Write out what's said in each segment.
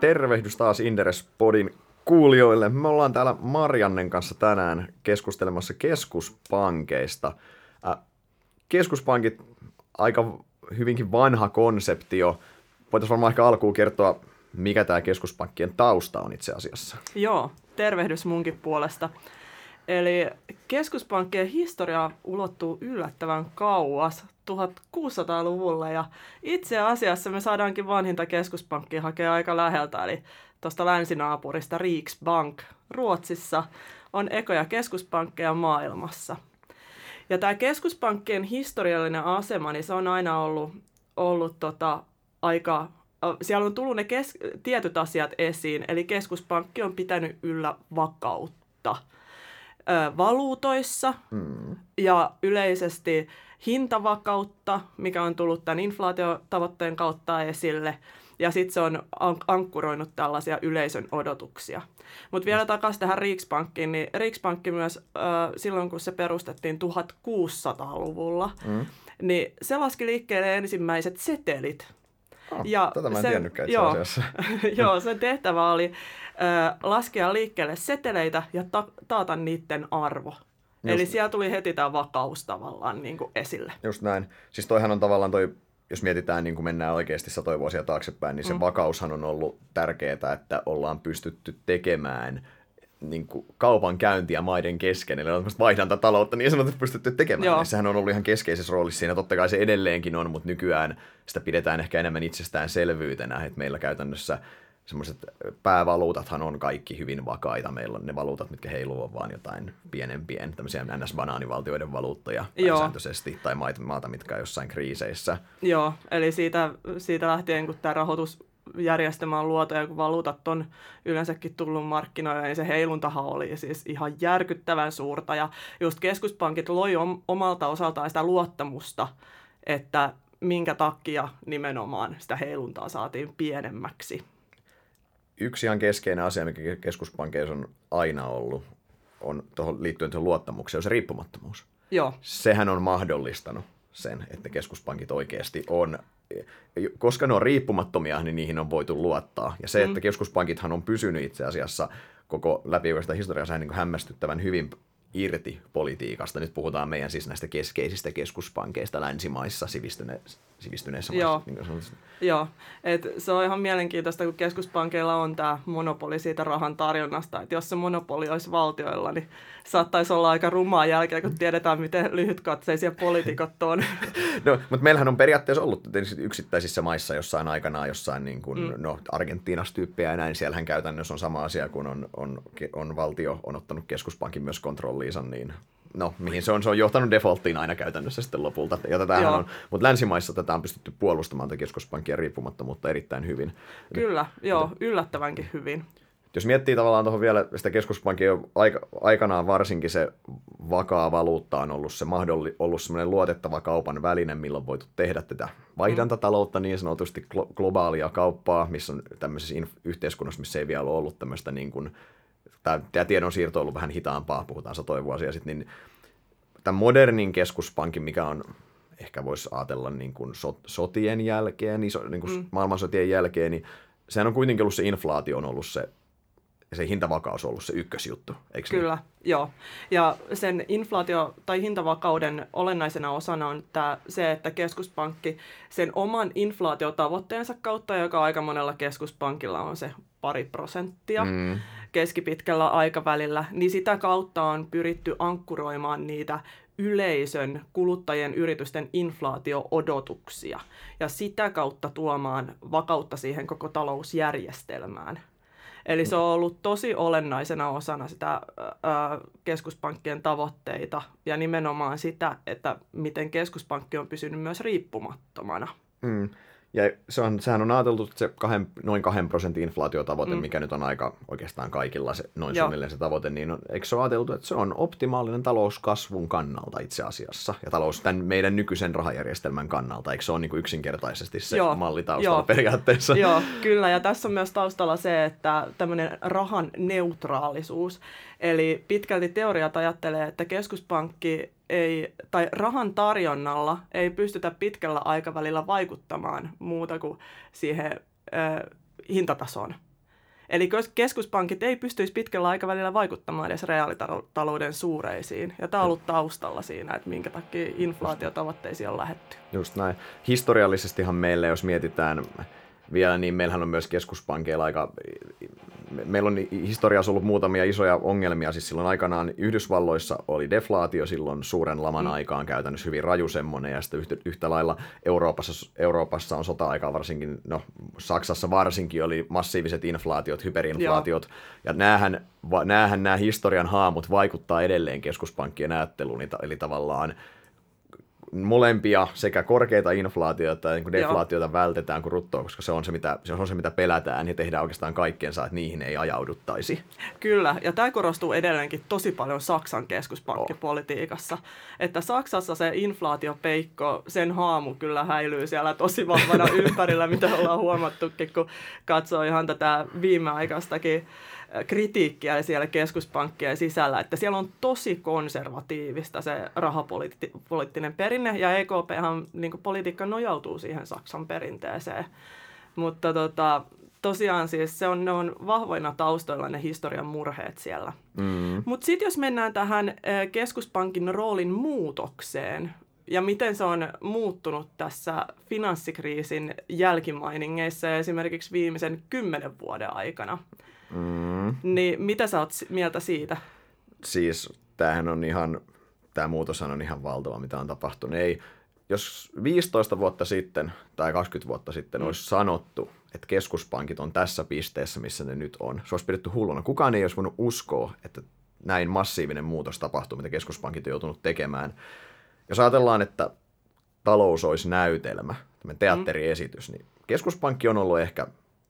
Tervehdys taas Inderes Podin kuulijoille. Me ollaan täällä Mariannen kanssa tänään keskustelemassa keskuspankeista. Äh, keskuspankit, aika hyvinkin vanha konsepti jo. Voitaisiin varmaan ehkä alkuun kertoa, mikä tämä keskuspankkien tausta on itse asiassa. Joo, tervehdys munkin puolesta. Eli keskuspankkien historia ulottuu yllättävän kauas 1600-luvulle ja itse asiassa me saadaankin vanhinta keskuspankkia hakea aika läheltä, eli tuosta länsinaapurista Riksbank Ruotsissa on ekoja keskuspankkeja maailmassa. Ja tämä keskuspankkien historiallinen asema, niin se on aina ollut, ollut tota, aika siellä on tullut ne kes- tietyt asiat esiin, eli keskuspankki on pitänyt yllä vakautta ö, valuutoissa mm. ja yleisesti hintavakautta, mikä on tullut tämän inflaatiotavoitteen kautta esille, ja sitten se on ankkuroinut tällaisia yleisön odotuksia. Mutta vielä takaisin tähän Rikspankkiin, niin Rikspankki myös ö, silloin, kun se perustettiin 1600-luvulla, mm. niin se laski liikkeelle ensimmäiset setelit, Oh, ja tätä mä en sen, joo, joo, sen tehtävä oli äh, laskea liikkeelle seteleitä ja ta- taata niiden arvo. Just. Eli siellä tuli heti tämä vakaus tavallaan niin kuin esille. Just näin. Siis toihan on tavallaan toi, jos mietitään niin kuin mennään oikeasti satoja vuosia taaksepäin, niin se mm. vakaushan on ollut tärkeää, että ollaan pystytty tekemään niin kuin kaupan käyntiä maiden kesken, eli on vaihdantataloutta niin sanotusti pystytty tekemään. Joo. Sehän on ollut ihan keskeisessä roolissa siinä, totta kai se edelleenkin on, mutta nykyään sitä pidetään ehkä enemmän itsestäänselvyytenä, että meillä käytännössä semmoiset päävaluutathan on kaikki hyvin vakaita. Meillä on ne valuutat, mitkä heiluu vaan jotain pienempien, tämmöisiä NS-banaanivaltioiden valuuttoja pääsääntöisesti, tai maita, maata, mitkä on jossain kriiseissä. Joo, eli siitä, siitä lähtien, kun tämä rahoitus järjestelmä on luotu ja kun valuutat on yleensäkin tullut markkinoille, niin se heiluntahan oli siis ihan järkyttävän suurta. Ja just keskuspankit loi omalta osaltaan sitä luottamusta, että minkä takia nimenomaan sitä heiluntaa saatiin pienemmäksi. Yksi ihan keskeinen asia, mikä keskuspankeissa on aina ollut, on tuohon liittyen tuohon luottamukseen, on se riippumattomuus. Joo. Sehän on mahdollistanut sen, että keskuspankit oikeasti on koska ne on riippumattomia, niin niihin on voitu luottaa. Ja se, mm. että keskuspankithan on pysynyt itse asiassa koko läpi historiassa niin hämmästyttävän hyvin irti politiikasta. Nyt puhutaan meidän siis näistä keskeisistä keskuspankeista länsimaissa, sivistyne, sivistyneissä Joo. maissa. Niin Joo, Et se on ihan mielenkiintoista, kun keskuspankeilla on tämä monopoli siitä rahan tarjonnasta. Että jos se monopoli olisi valtioilla, niin saattaisi olla aika rumaa jälkeen, kun tiedetään, miten lyhytkatseisia poliitikot on. no, mutta meillähän on periaatteessa ollut yksittäisissä maissa jossain aikanaan, jossain niin kuin, mm. no, Argentiinas tyyppejä ja näin. Siellähän käytännössä on sama asia, kun on, on, on valtio on ottanut keskuspankin myös kontrolliinsa, niin no, mihin se on, se on johtanut defaulttiin aina käytännössä sitten lopulta. Ja on, mutta länsimaissa tätä on pystytty puolustamaan tätä keskuspankkien riippumattomuutta erittäin hyvin. Kyllä, joo, yllättävänkin hyvin. Jos miettii tavallaan tuohon vielä sitä keskuspankin aika, aikanaan varsinkin se vakaa valuutta on ollut se mahdolli, ollut semmoinen luotettava kaupan väline, milloin voitu tehdä tätä vaihdantataloutta niin sanotusti globaalia kauppaa, missä on tämmöisessä yhteiskunnassa, missä ei vielä ole ollut tämmöistä niin kuin tämä tiedonsiirto on ollut vähän hitaampaa, puhutaan satoja vuosia sitten, niin tämän modernin keskuspankin, mikä on ehkä voisi ajatella niin kuin sotien jälkeen, iso, niin kuin mm. maailmansotien jälkeen, niin sehän on kuitenkin ollut se inflaatio on ollut se ja se hintavakaus on ollut se ykkösjuttu, eikö Kyllä, niin? joo. Ja sen inflaatio- tai hintavakauden olennaisena osana on tämä, se, että keskuspankki sen oman inflaatiotavoitteensa kautta, joka aika monella keskuspankilla on se pari prosenttia mm. keskipitkällä aikavälillä, niin sitä kautta on pyritty ankkuroimaan niitä yleisön, kuluttajien, yritysten inflaatio-odotuksia ja sitä kautta tuomaan vakautta siihen koko talousjärjestelmään. Eli se on ollut tosi olennaisena osana sitä ää, keskuspankkien tavoitteita ja nimenomaan sitä, että miten keskuspankki on pysynyt myös riippumattomana. Mm. Ja se on, sehän on ajateltu, että se kahden, noin kahden prosentin inflaatiotavoite, mm. mikä nyt on aika oikeastaan kaikilla se, noin Joo. suunnilleen se tavoite, niin on, eikö se ole ajateltu, että se on optimaalinen talouskasvun kannalta itse asiassa ja talous tämän meidän nykyisen rahajärjestelmän kannalta, eikö se ole niin kuin yksinkertaisesti se Joo. malli taustalla Joo. periaatteessa? Joo, kyllä ja tässä on myös taustalla se, että tämmöinen rahan neutraalisuus, eli pitkälti teoriat ajattelee, että keskuspankki ei, tai rahan tarjonnalla ei pystytä pitkällä aikavälillä vaikuttamaan muuta kuin siihen ö, hintatasoon. Eli keskuspankit ei pystyisi pitkällä aikavälillä vaikuttamaan edes reaalitalouden suureisiin. Ja tämä on ollut taustalla siinä, että minkä takia inflaatiotavoitteisiin on lähetty. Just näin. Historiallisestihan meille, jos mietitään vielä, niin meillähän on myös keskuspankeilla aika, meillä on historiassa ollut muutamia isoja ongelmia, siis silloin aikanaan Yhdysvalloissa oli deflaatio silloin suuren laman mm. aikaan käytännössä hyvin raju semmoinen, ja sitten yhtä, yhtä lailla Euroopassa, Euroopassa on sota-aikaa varsinkin, no Saksassa varsinkin oli massiiviset inflaatiot, hyperinflaatiot, Joo. ja näähän, näähän nämä historian haamut vaikuttaa edelleen keskuspankkien ajatteluun, eli tavallaan molempia sekä korkeita inflaatiota ja niin deflaatiota Joo. vältetään kuin ruttoa, koska se on se, mitä, se on se, mitä pelätään ja tehdään oikeastaan kaikkensa, että niihin ei ajauduttaisi. Kyllä, ja tämä korostuu edelleenkin tosi paljon Saksan keskuspankkipolitiikassa. Oh. Että Saksassa se inflaatiopeikko, sen haamu kyllä häilyy siellä tosi vahvana ympärillä, mitä ollaan huomattukin, kun katsoo ihan tätä viimeaikaistakin kritiikkiä siellä keskuspankkien sisällä, että siellä on tosi konservatiivista se rahapoliittinen perinne, ja EKPhan niin politiikka nojautuu siihen Saksan perinteeseen. Mutta tota, tosiaan siis se on, ne on vahvoina taustoilla ne historian murheet siellä. Mm. Mutta sitten jos mennään tähän keskuspankin roolin muutokseen, ja miten se on muuttunut tässä finanssikriisin jälkimainingeissa esimerkiksi viimeisen kymmenen vuoden aikana, Mm. Niin mitä sä oot mieltä siitä? Siis tämähän on ihan, tämä muutos on ihan valtava, mitä on tapahtunut. Ei, jos 15 vuotta sitten tai 20 vuotta sitten mm. olisi sanottu, että keskuspankit on tässä pisteessä, missä ne nyt on, se olisi pidetty hulluna. Kukaan ei olisi voinut uskoa, että näin massiivinen muutos tapahtuu, mitä keskuspankit on joutunut tekemään. Jos ajatellaan, että talous olisi näytelmä, teatteriesitys, niin keskuspankki on ollut ehkä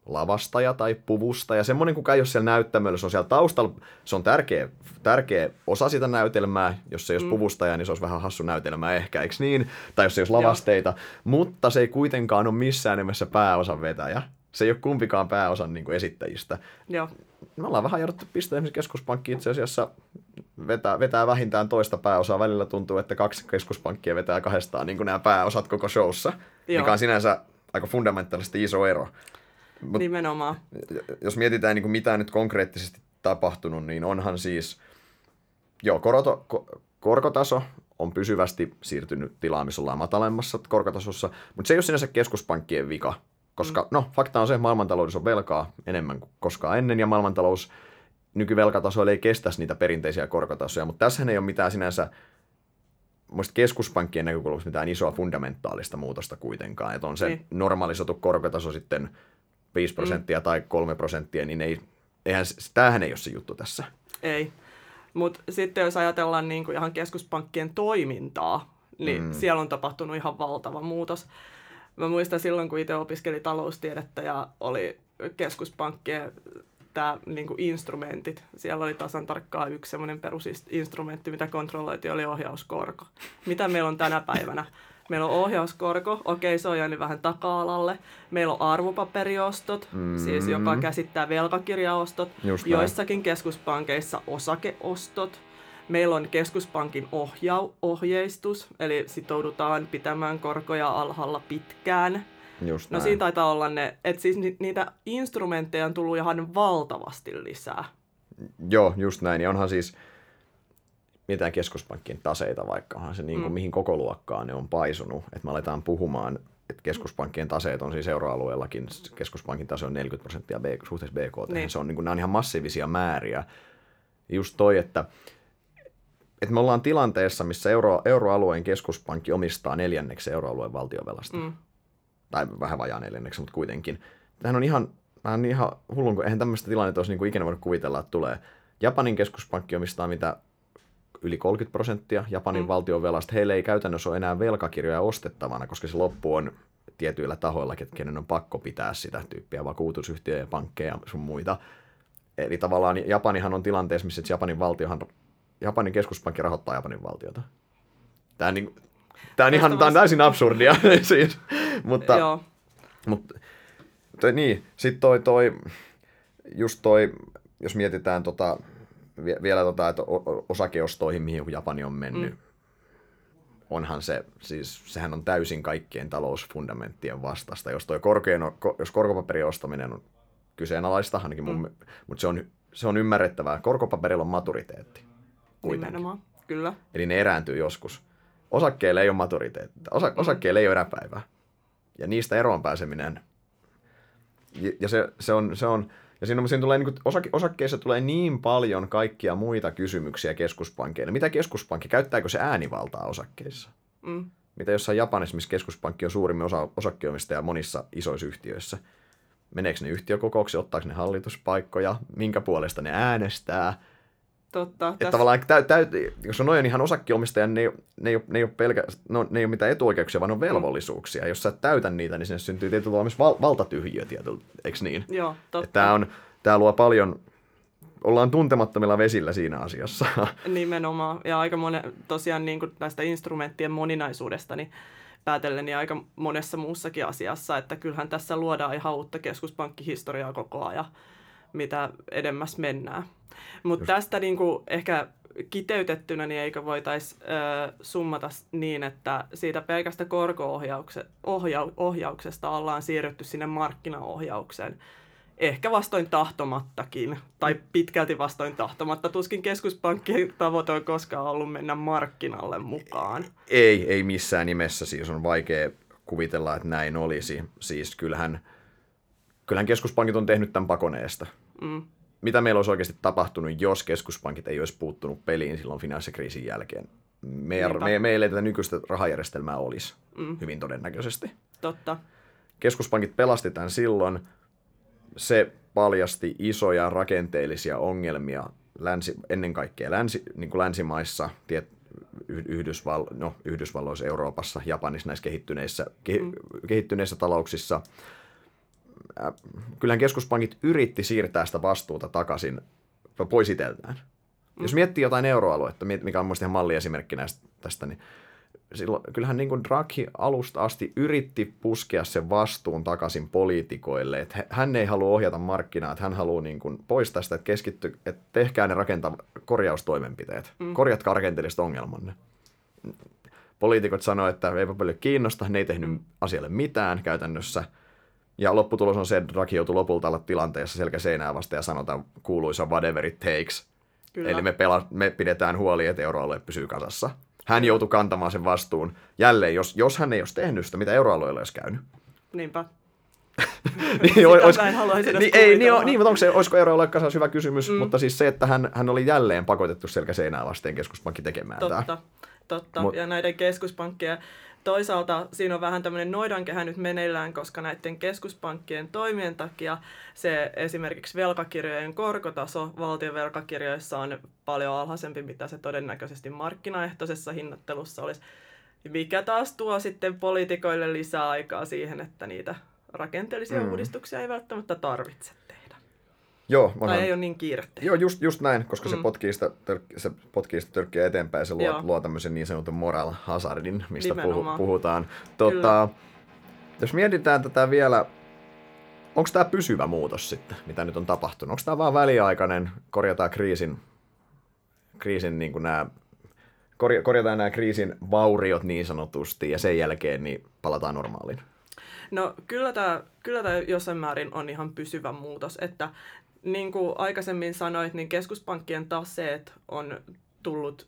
lavastaja tai puvustaja, semmoinen kuka ei ole siellä näyttämöllä, se on siellä taustalla, se on tärkeä, tärkeä osa sitä näytelmää, jos se ei olisi mm. puvustaja, niin se olisi vähän hassu näytelmä ehkä, eikö niin? Tai jos se ei olisi lavasteita, Joo. mutta se ei kuitenkaan ole missään nimessä pääosan vetäjä. Se ei ole kumpikaan pääosan niin kuin esittäjistä. Joo. Me ollaan vähän jouduttu pistää esimerkiksi keskuspankki itse asiassa vetää, vetää vähintään toista pääosaa. Välillä tuntuu, että kaksi keskuspankkia vetää kahdestaan niin kuin nämä pääosat koko showssa, Joo. mikä on sinänsä aika fundamentaalisesti iso ero. Mut Nimenomaan. Jos mietitään, niin kuin mitä nyt konkreettisesti tapahtunut, niin onhan siis, joo, koroto, ko, korkotaso on pysyvästi siirtynyt tilaan, missä ollaan matalemmassa korkotasossa, mutta se ei ole sinänsä keskuspankkien vika, koska mm. no, fakta on se, että maailmantaloudessa on velkaa enemmän kuin koskaan ennen, ja maailmantalous nykyvelkatasoilla ei kestäisi niitä perinteisiä korkotasoja, mutta tässä ei ole mitään sinänsä muista keskuspankkien näkökulmasta mitään isoa fundamentaalista muutosta kuitenkaan, että on se niin. normalisoitu korkotaso sitten 5 prosenttia mm. tai 3 prosenttia, niin ei, eihän, tämähän ei ole se juttu tässä. Ei. Mutta sitten jos ajatellaan niin kuin ihan keskuspankkien toimintaa, niin mm. siellä on tapahtunut ihan valtava muutos. Mä muistan silloin, kun itse opiskelin taloustiedettä ja oli keskuspankkien tämä niin kuin instrumentit. Siellä oli tasan tarkkaan yksi semmoinen perusinstrumentti, mitä kontrolloitiin, oli ohjauskorko. Mitä meillä on tänä päivänä? Meillä on ohjauskorko, okei se on jäänyt vähän taka-alalle. Meillä on arvopaperiostot, mm-hmm. siis joka käsittää velkakirjaostot. Just Joissakin keskuspankeissa osakeostot. Meillä on keskuspankin ohjau, ohjeistus, eli sitoudutaan pitämään korkoja alhaalla pitkään. Just no siinä taitaa olla ne, että siis niitä instrumentteja on tullut ihan valtavasti lisää. Joo, just näin. Ja onhan siis, mietitään keskuspankkien taseita vaikka, se niin kuin, mm. mihin koko luokkaan ne on paisunut. Että me aletaan puhumaan, että keskuspankkien taseet on siis euroalueellakin, keskuspankin tase on 40 prosenttia B, suhteessa BKT. Niin. Se on, niin kuin, nämä on ihan massiivisia määriä. Just toi, että, että me ollaan tilanteessa, missä euro, euroalueen keskuspankki omistaa neljänneksi euroalueen valtiovelasta. Mm. Tai vähän vajaa neljänneksi, mutta kuitenkin. Tämähän on ihan, on ihan hullun, kun eihän tämmöistä tilannetta olisi niin kuin ikinä voinut kuvitella, että tulee. Japanin keskuspankki omistaa mitä yli 30 prosenttia Japanin mm. valtion velasta. Heille ei käytännössä ole enää velkakirjoja ostettavana, koska se loppu on tietyillä tahoilla, kenen on pakko pitää sitä tyyppiä, vakuutusyhtiöjä, pankkeja ja sun muita. Eli tavallaan Japanihan on tilanteessa, missä Japanin valtiohan, Japanin keskuspankki rahoittaa Japanin valtiota. Tämä, niin, tämä on, ihan, tämä on täysin absurdia. siis, mutta, Joo. mutta toi, niin, sitten toi, toi, just toi, jos mietitään tota, vielä tota, että osakeostoihin, mihin Japani on mennyt, mm. onhan se, siis sehän on täysin kaikkien talousfundamenttien vastasta. Jos, toi korkein, jos korkopaperin ostaminen on kyseenalaista, ainakin mun, mm. mutta se on, se on ymmärrettävää. Korkopaperilla on maturiteetti. Kuitenkin. Nimenomaan, kyllä. Eli ne erääntyy joskus. Osakkeille ei ole maturiteetti. Osa, mm. Osakkeille ei ole eräpäivää. Ja niistä eroon pääseminen. Ja, ja se, se, on, se on, ja siinä, siinä tulee, niin kuin, osakkeissa tulee niin paljon kaikkia muita kysymyksiä keskuspankkeille. Mitä keskuspankki, käyttääkö se äänivaltaa osakkeissa? Mm. Mitä jossain Japanissa, missä keskuspankki on suurimmin osa osakkeomistaja monissa isoissa yhtiöissä? Meneekö ne yhtiökokouksiin, ottaako ne hallituspaikkoja, minkä puolesta ne äänestää – Totta. Että tavallaan, täy, täy, jos on ihan osakkeomistaja, niin ne ei, ne ei, ole, ne ei ole, pelkä, no, ne ei ole mitään etuoikeuksia, vaan on velvollisuuksia. Mm. Jos sä et täytä niitä, niin sinne syntyy tietyllä tavalla myös val, valtatyhjiö, tietyllä, eikö niin? Joo, totta. Tämä, on, tämä luo paljon, ollaan tuntemattomilla vesillä siinä asiassa. Nimenomaan, ja aika monen, tosiaan niin kuin näistä instrumenttien moninaisuudesta, niin päätellen niin aika monessa muussakin asiassa, että kyllähän tässä luodaan ihan uutta keskuspankkihistoriaa koko ajan, mitä edemmäs mennään. Mutta tästä niinku ehkä kiteytettynä, niin eikö voitaisi summata niin, että siitä pelkästä korko-ohjauksesta ollaan siirrytty sinne markkinaohjaukseen. Ehkä vastoin tahtomattakin, tai pitkälti vastoin tahtomatta. Tuskin keskuspankkien tavoite on koskaan ollut mennä markkinalle mukaan. Ei, ei missään nimessä. Siis on vaikea kuvitella, että näin olisi. Siis kyllähän, kyllähän keskuspankit on tehnyt tämän pakoneesta. Mm mitä meillä olisi oikeasti tapahtunut, jos keskuspankit ei olisi puuttunut peliin silloin finanssikriisin jälkeen? Me, me, meillä ei tätä nykyistä rahajärjestelmää olisi, mm. hyvin todennäköisesti. Totta. Keskuspankit pelasti tämän silloin. Se paljasti isoja rakenteellisia ongelmia länsi, ennen kaikkea länsi, niin kuin länsimaissa, tiet, Yhdysval, no, Yhdysvalloissa, Euroopassa, Japanissa näissä kehittyneissä, ke, mm. kehittyneissä talouksissa – Äh, kyllähän keskuspankit yritti siirtää sitä vastuuta takaisin pois itseltään. Mm. Jos miettii jotain euroaluetta, mikä on mielestäni ihan malliesimerkki näistä, tästä, niin silloin, kyllähän niin kuin Draghi alusta asti yritti puskea sen vastuun takaisin poliitikoille, että hän ei halua ohjata markkinaa, että hän haluaa niin kuin poistaa sitä, että keskitty, että tehkää ne rakenta, korjaustoimenpiteet, mm. korjatkaa rakenteelliset ongelmanne. Poliitikot sanoivat, että eipä paljon kiinnosta, ne ei tehnyt mm. asialle mitään käytännössä – ja lopputulos on se, että Draghi joutui lopulta olla tilanteessa selkä seinää vasta ja sanotaan kuuluisa whatever it takes. Kyllä. Eli me, pela, me pidetään huoli, että euroalue pysyy kasassa. Hän joutui kantamaan sen vastuun. Jälleen, jos, jos hän ei olisi tehnyt sitä, mitä euroalueella olisi käynyt. Niinpä. niin, olis, niin, ei, niin, niin, mutta onko se, olisiko euroalue kasassa hyvä kysymys, mm. mutta siis se, että hän, hän oli jälleen pakotettu selkä seinää vasten keskuspankki tekemään Totta, tämä. totta. Mut, ja näiden keskuspankkien toisaalta siinä on vähän tämmöinen noidankehä nyt meneillään, koska näiden keskuspankkien toimien takia se esimerkiksi velkakirjojen korkotaso valtion velkakirjoissa on paljon alhaisempi, mitä se todennäköisesti markkinaehtoisessa hinnoittelussa olisi. Mikä taas tuo sitten poliitikoille lisää aikaa siihen, että niitä rakenteellisia mm. uudistuksia ei välttämättä tarvitse. Joo, onhan, tai ei ole niin kiirettä. Joo, just, just näin, koska mm. se, potkii sitä, se potkii sitä törkkiä eteenpäin ja se luo, luo tämmöisen niin sanotun moral hazardin, mistä puhu, puhutaan. Tota, jos mietitään tätä vielä, onko tämä pysyvä muutos sitten, mitä nyt on tapahtunut? Onko tämä vaan väliaikainen, korjataan kriisin, kriisin niin kuin nämä, korja, korjataan nämä kriisin vauriot niin sanotusti ja sen jälkeen niin palataan normaaliin? No kyllä tämä, kyllä tämä jossain määrin on ihan pysyvä muutos, että niin kuin aikaisemmin sanoit, niin keskuspankkien taseet on tullut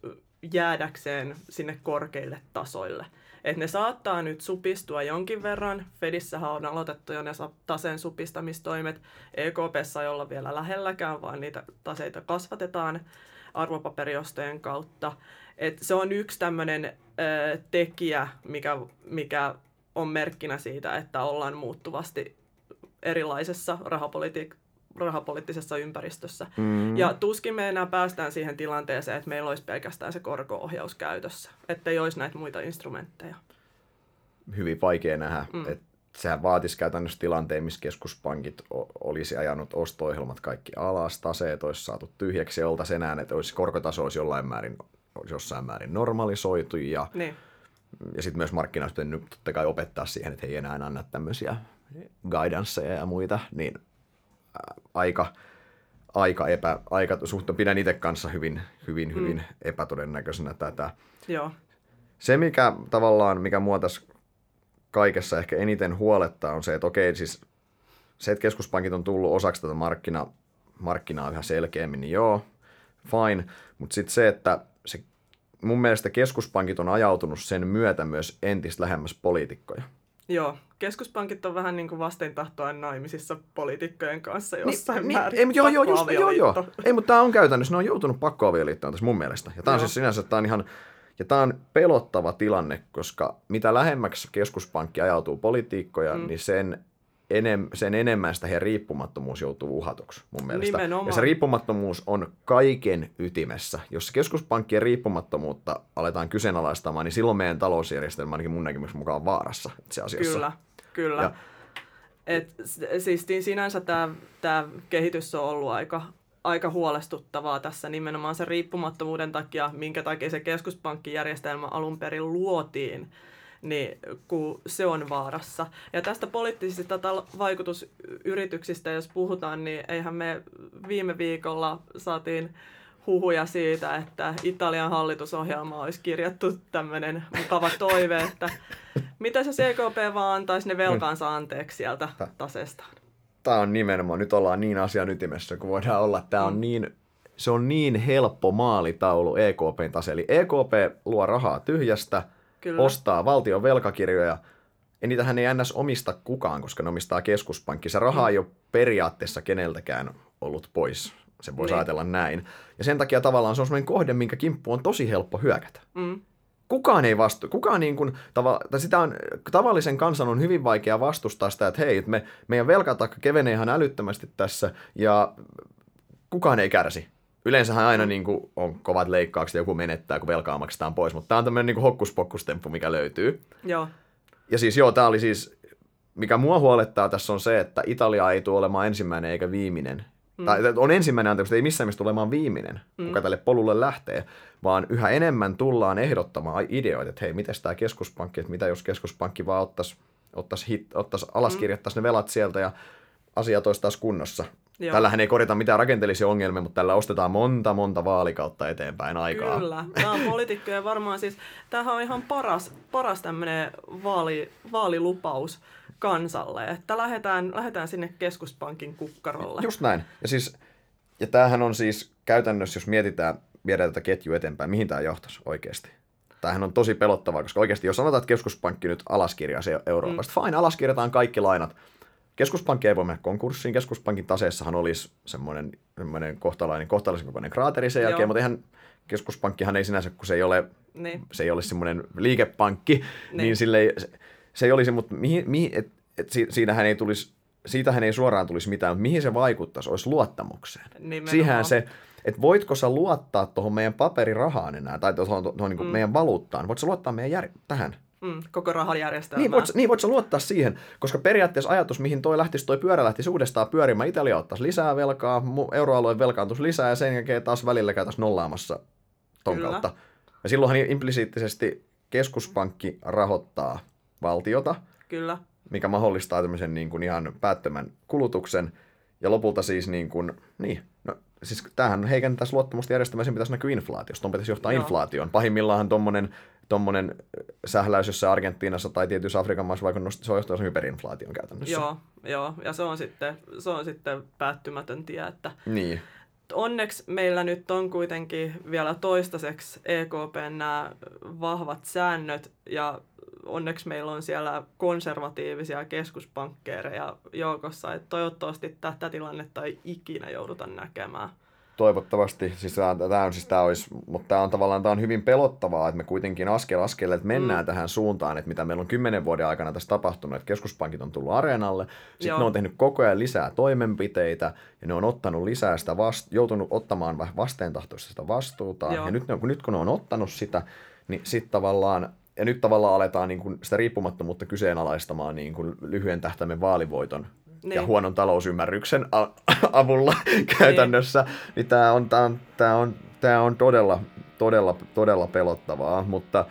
jäädäkseen sinne korkeille tasoille. Et ne saattaa nyt supistua jonkin verran. Fedissä on aloitettu jo ne taseen supistamistoimet. EKPssä ei olla vielä lähelläkään, vaan niitä taseita kasvatetaan arvopaperiostojen kautta. Et se on yksi tämmöinen tekijä, mikä, mikä on merkkinä siitä, että ollaan muuttuvasti erilaisessa rahapolitiik- rahapoliittisessa ympäristössä. Mm. Ja tuskin me enää päästään siihen tilanteeseen, että meillä olisi pelkästään se korko-ohjaus käytössä, että ei olisi näitä muita instrumentteja. Hyvin vaikea nähdä, mm. että sehän vaatisi käytännössä tilanteen, missä keskuspankit olisi ajanut osto-ohjelmat kaikki alas, taseet olisi saatu tyhjäksi ja oltaisiin enää, että olisi, korkotaso olisi jollain määrin, olisi jossain määrin normalisoitu ja, niin. ja sitten myös markkinat nyt totta kai opettaa siihen, että he ei enää anna tämmöisiä guidanceja ja muita, niin aika, aika, epä, aika suhteen pidän itse kanssa hyvin, hyvin, hyvin mm. epätodennäköisenä tätä. Joo. Se, mikä tavallaan, mikä mua tässä kaikessa ehkä eniten huolettaa, on se, että okei, siis se, että keskuspankit on tullut osaksi tätä markkina, markkinaa yhä selkeämmin, niin joo, fine. Mutta sitten se, että se, mun mielestä keskuspankit on ajautunut sen myötä myös entistä lähemmäs poliitikkoja. Joo, keskuspankit on vähän niin kuin vastentahtoen naimisissa poliitikkojen kanssa jossain niin, määrin. Ei, joo, joo, just, joo, joo. Ei, mutta tämä on käytännössä, ne on joutunut pakkoavioliittoon tässä mun mielestä. Ja tämä on Joo. siis sinänsä, tämä on ihan, ja tämä on pelottava tilanne, koska mitä lähemmäksi keskuspankki ajautuu politiikkoja, mm. niin sen, enem, sen enemmän sitä heidän riippumattomuus joutuu uhatuksi mun mielestä. Nimenomaan. Ja se riippumattomuus on kaiken ytimessä. Jos keskuspankkien riippumattomuutta aletaan kyseenalaistamaan, niin silloin meidän talousjärjestelmä ainakin mun näkemyksen mukaan vaarassa itse asiassa. Kyllä, kyllä. Ja- Et, siis sinänsä tämä kehitys on ollut aika, aika huolestuttavaa tässä nimenomaan sen riippumattomuuden takia, minkä takia se keskuspankkijärjestelmä alun perin luotiin, niin kun se on vaarassa. Ja tästä poliittisista tal- vaikutusyrityksistä, jos puhutaan, niin eihän me viime viikolla saatiin huhuja siitä, että Italian hallitusohjelma olisi kirjattu tämmöinen mukava toive, että mitä se CKP vaan antaisi ne velkaansa anteeksi sieltä taseestaan. tämä on nimenomaan, nyt ollaan niin asian ytimessä kuin voidaan olla. Tämä on niin, se on niin helppo maalitaulu EKPn tase. Eli EKP luo rahaa tyhjästä, Kyllä. ostaa valtion velkakirjoja, ja niitähän ei ns. omista kukaan, koska ne omistaa keskuspankki. Se raha ei ole periaatteessa keneltäkään ollut pois. Se voisi Niin. ajatella näin. Ja sen takia tavallaan se on sellainen kohde, minkä kimppu on tosi helppo hyökätä. Mm, Kukaan ei vastu, kukaan niin kuin, tava, tai sitä on, tavallisen kansan on hyvin vaikea vastustaa sitä, että hei, että me, meidän velkatakka kevenee ihan älyttömästi tässä ja kukaan ei kärsi. Yleensähän aina niin kuin, on kovat leikkaukset ja joku menettää, kun velkaa maksetaan pois, mutta tämä on tämmöinen niin hokkuspokkustemppu, mikä löytyy. joo, Ja siis joo, tämä oli siis, mikä mua huolettaa tässä on se, että Italia ei tule olemaan ensimmäinen eikä viimeinen. Mm. Tai on ensimmäinen, anteeksi, ei missään mielessä tule olemaan viimeinen, mm. kuka tälle polulle lähtee, vaan yhä enemmän tullaan ehdottamaan ideoita, että hei, miten tämä keskuspankki, että mitä jos keskuspankki vaan ottaisi, ottaisi, hit, ottaisi alaskirjattaisi ne velat sieltä ja asiat olisi taas kunnossa. Joo. Tällähän ei korjata mitään rakenteellisia ongelmia, mutta tällä ostetaan monta, monta vaalikautta eteenpäin aikaa. kyllä. Tämä on poliitikkojen varmaan siis, tämähän on ihan paras, paras tämmöinen vaali, vaalilupaus kansalle, että lähdetään, lähdetään sinne keskuspankin kukkarolle. Just näin. Ja, siis, ja tämähän on siis käytännössä, jos mietitään, viedään tätä ketjua eteenpäin, mihin tämä johtaisi oikeasti. Tämähän on tosi pelottavaa, koska oikeasti jos sanotaan, että keskuspankki nyt alaskirjaa se Euroopasta, mm. fine, alaskirjataan kaikki lainat. Keskuspankki ei voi mennä konkurssiin. Keskuspankin taseessahan olisi semmoinen, semmoinen kohtalainen, kohtalaisen kokoinen kraateri sen jälkeen, Joo. mutta eihän keskuspankkihan ei sinänsä, kun se ei ole, Niin. se ei ole semmoinen liikepankki, niin, Niin. niin sille ei, se, se ei olisi, mutta mihin, mihin, et, et si- siinähän ei tulisi, siitähän ei suoraan tulisi mitään, mutta mihin se vaikuttaisi, olisi luottamukseen. Nimenomaan. Siihen se, että voitko sä luottaa tuohon meidän paperirahaan enää, tai tuohon, tuohon niin mm. meidän valuuttaan, voitko sä luottaa meidän jär... tähän? Mm, koko rahajärjestelmää. Niin voit, niin voit sä luottaa siihen, koska periaatteessa ajatus, mihin toi lähtisi, toi pyörä lähtisi uudestaan pyörimään, Italia ottaisi lisää velkaa, euroalueen velkaantuisi lisää ja sen jälkeen taas välillä käytäisiin nollaamassa ton Kyllä. kautta. Ja silloinhan implisiittisesti keskuspankki rahoittaa valtiota, Kyllä. mikä mahdollistaa tämmöisen niin kuin ihan päättömän kulutuksen. Ja lopulta siis niin kuin, niin, no, siis tämähän heikentäisi luottamusta järjestelmään, sen pitäisi näkyä inflaatiosta, tuon pitäisi johtaa Joo. inflaatioon. Pahimmillaan tommonen, tommonen sähläys jossain Argentiinassa tai tietyissä Afrikan maissa, vaikka nosti- se on johtaa hyperinflaation käytännössä. Joo, joo, ja se on sitten, se on sitten päättymätön tie, että Niin, onneksi meillä nyt on kuitenkin vielä toistaiseksi EKPn nämä vahvat säännöt ja onneksi meillä on siellä konservatiivisia keskuspankkeereja joukossa, että toivottavasti tätä tilannetta ei ikinä jouduta näkemään. Toivottavasti. Siis tämä, on, siis tämä olisi, mutta tämä on tavallaan tämä on hyvin pelottavaa, että me kuitenkin askel askeleelta mennään mm. tähän suuntaan, että mitä meillä on kymmenen vuoden aikana tässä tapahtunut, että keskuspankit on tullut areenalle, sitten ne on tehnyt koko ajan lisää toimenpiteitä, ja ne on ottanut lisää sitä, vast, joutunut ottamaan vähän vasteentahtoista sitä vastuuta, Joo. ja nyt, ne, on- nyt kun ne on ottanut sitä, niin sitten tavallaan, ja nyt tavallaan aletaan niin kuin sitä riippumattomuutta kyseenalaistamaan niin kuin lyhyen tähtäimen vaalivoiton niin. ja Niin. huonon talousymmärryksen a- avulla käytännössä, niin tämä on, tää on, tää on, tää on todella, todella, todella pelottavaa, mutta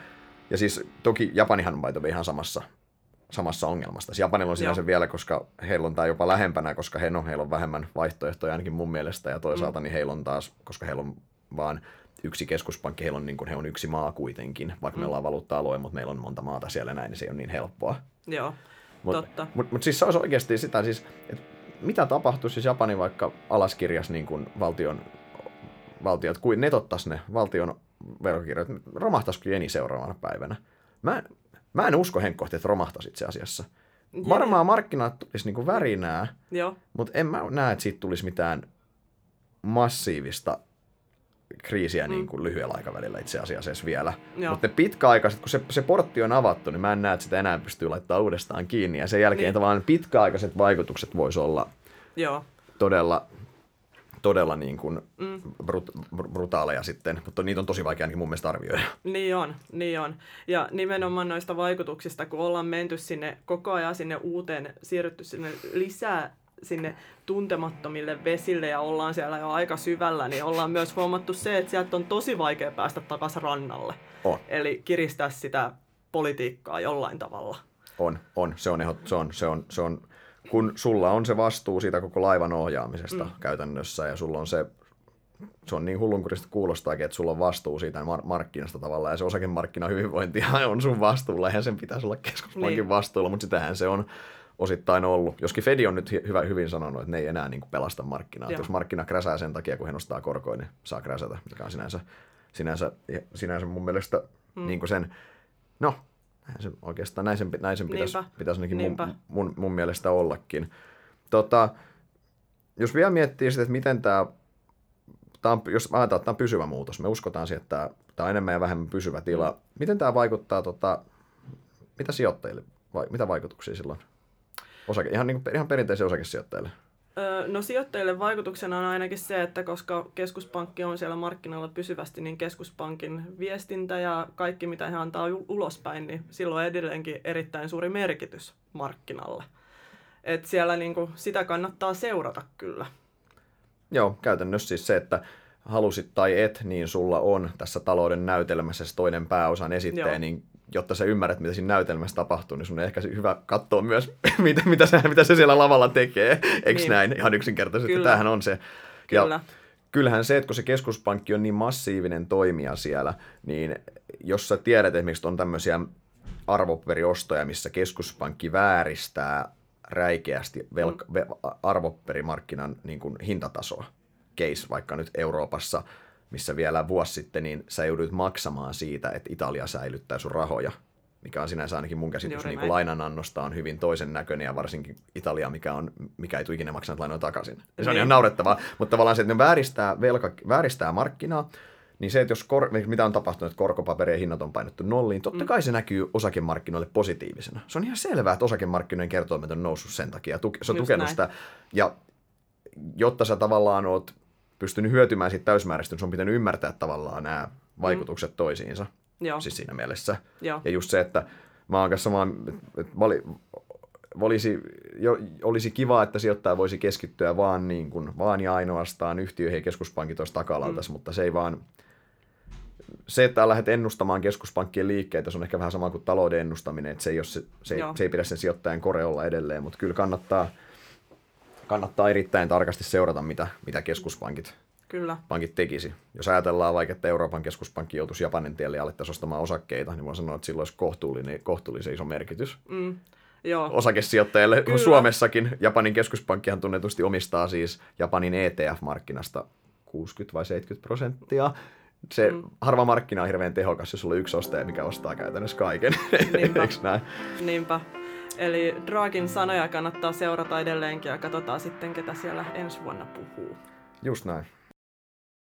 ja siis toki Japanihan on ihan samassa, samassa ongelmassa. Siis Japanilla on sinänsä Joo. vielä, koska heillä on tämä jopa lähempänä, koska he, no, heillä on vähemmän vaihtoehtoja ainakin mun mielestä, ja toisaalta mm. niin heillä on taas, koska heillä on vaan yksi keskuspankki, heillä on, niin kuin, he on yksi maa kuitenkin, vaikka mm. meillä on valuutta-alue, mutta meillä on monta maata siellä näin, niin se ei ole niin helppoa. Joo, Mutta totta. mut, mut siis se olisi oikeasti sitä, siis, että mitä tapahtuisi, jos Japani vaikka alaskirjas niin kuin valtion, valtiot, kuin netottas ne valtion verokirjat, romahtaisiko jeni seuraavana päivänä? Mä, mä en usko henkkohti, että romahtaisi itse asiassa. Varmaan markkinat tulisi niin kuin värinää, Joo, mutta en mä näe, että siitä tulisi mitään massiivista kriisiä mm. niin kuin lyhyellä aikavälillä itse asiassa edes vielä. Joo. Mutta pitkäaikaiset, kun se, se portti on avattu, niin mä en näe, että sitä enää pystyy laittamaan uudestaan kiinni. Ja sen jälkeen Niin. tavallaan pitkäaikaiset vaikutukset voisi olla joo. todella, todella niin kuin Mm. brut, br- brutaaleja sitten, mutta niitä on tosi vaikea ainakin mun mielestä arvioida. Niin on, niin on. Ja nimenomaan noista vaikutuksista, kun ollaan menty sinne koko ajan sinne uuteen, siirrytty sinne lisää sinne tuntemattomille vesille ja ollaan siellä jo aika syvällä, niin ollaan myös huomattu se, että sieltä on tosi vaikea päästä takaisin rannalle. On, Eli kiristää sitä politiikkaa jollain tavalla. on, on. Se on, se on, se on, se on, kun sulla on se vastuu siitä koko laivan ohjaamisesta mm. käytännössä ja sulla on se, se on niin hullunkurista kuulostaakin, että sulla on vastuu siitä mar- markkinasta tavallaan ja se osakemarkkina hyvinvointi on sun vastuulla ja sen pitäisi olla keskuspankin Niin. vastuulla, mutta sitähän se on osittain ollut. Joskin Fedi on nyt hyvä, hyvin sanonut, että ne ei enää niin kuin pelasta markkinaa. Jos markkina kräsää sen takia, kun he nostaa korkoja, niin saa kräsätä, mikä on sinänsä, sinänsä, sinänsä mun mielestä mm. niin kuin sen, no, näin sen, oikeastaan näin sen, näin sen pitäisi, Niinpä. pitäisi ainakin mun, Niinpä. mun, mun, mielestä ollakin. Tota, jos vielä miettii sitä, että miten tämä, tää on, jos ajatellaan, että tämä on pysyvä muutos, me uskotaan siihen, että tämä on enemmän ja vähemmän pysyvä tila. Miten tämä vaikuttaa, tota, mitä sijoittajille, vai, mitä vaikutuksia silloin? Osake, ihan, niin kuin, ihan perinteisille osakesijoittajille. Öö, No sijoittajille vaikutuksena on ainakin se, että koska keskuspankki on siellä markkinoilla pysyvästi, niin keskuspankin viestintä ja kaikki mitä he antaa ulospäin, niin silloin on edelleenkin erittäin suuri merkitys markkinalle. Et siellä niinku, sitä kannattaa seurata kyllä. Joo, käytännössä siis se, että halusit tai et, niin sulla on tässä talouden näytelmässä se toinen pääosan esittäjä, Joo. niin jotta sä ymmärrät, mitä siinä näytelmässä tapahtuu, niin sun on ehkä hyvä katsoa myös, mitä, mitä, se, mitä se siellä lavalla tekee. Eikö Niin. näin? Ihan yksinkertaisesti. Kyllä. Tämähän on se. Kyllä. Ja kyllähän se, että kun se keskuspankki on niin massiivinen toimija siellä, niin jos sä tiedät esimerkiksi, että on tämmöisiä arvopaperiostoja, missä keskuspankki vääristää räikeästi velka, Mm. ve, arvopaperimarkkinan niin kuin hintatasoa, case vaikka nyt Euroopassa, missä vielä vuosi sitten, niin sä joudut maksamaan siitä, että Italia säilyttää sun rahoja, mikä on sinänsä ainakin mun käsitys Juuri niin kuin lainanannosta on hyvin toisen näköinen ja varsinkin Italia, mikä, on, mikä ei tule ikinä maksanut lainoja takaisin. Se on Niin. ihan naurettavaa, mutta tavallaan se, että ne vääristää, velka, vääristää markkinaa, niin se, että jos kor, mitä on tapahtunut, että korkopaperien hinnat on painettu nolliin, totta kai se näkyy osakemarkkinoille positiivisena. Se on ihan selvää, että osakemarkkinoiden kertoimet on noussut sen takia. Se on Just tukenut näin. sitä. Ja jotta sä tavallaan oot pystynyt hyötymään siitä täysmäärästä, niin sun on pitänyt ymmärtää tavallaan nämä vaikutukset toisiinsa. Joo, Siis siinä mielessä. joo. Ja just se, että mä oon kanssa samaan, että vali, olisi, jo, olisi kiva, että sijoittaja voisi keskittyä vaan, niin kuin, vaan ja ainoastaan yhtiöihin ja keskuspankit olisi mm. mutta se ei vaan, se, että lähdet ennustamaan keskuspankkien liikkeitä, se on ehkä vähän sama kuin talouden ennustaminen, että se ei, ole se, se, ei, se ei pidä sen sijoittajan koreolla edelleen, mutta kyllä kannattaa, kannattaa erittäin tarkasti seurata, mitä, mitä keskuspankit Kyllä. pankit tekisi. Jos ajatellaan vaikka, että Euroopan keskuspankki joutuisi Japanin tielle ja alettaisiin ostamaan osakkeita, niin voin sanoa, että sillä olisi kohtuullinen, kohtuullisen iso merkitys Mm. Joo. osakesijoittajille. Kyllä. Suomessakin Japanin keskuspankkihan tunnetusti omistaa siis Japanin ETF-markkinasta 60 vai 70 prosenttia. Se mm. harva markkina on hirveän tehokas, jos sulla on yksi ostaja, mikä ostaa käytännössä kaiken. Niinpä. Niinpä. Eli Dragin sanoja kannattaa seurata edelleenkin ja katsotaan sitten, ketä siellä ensi vuonna puhuu. Just näin.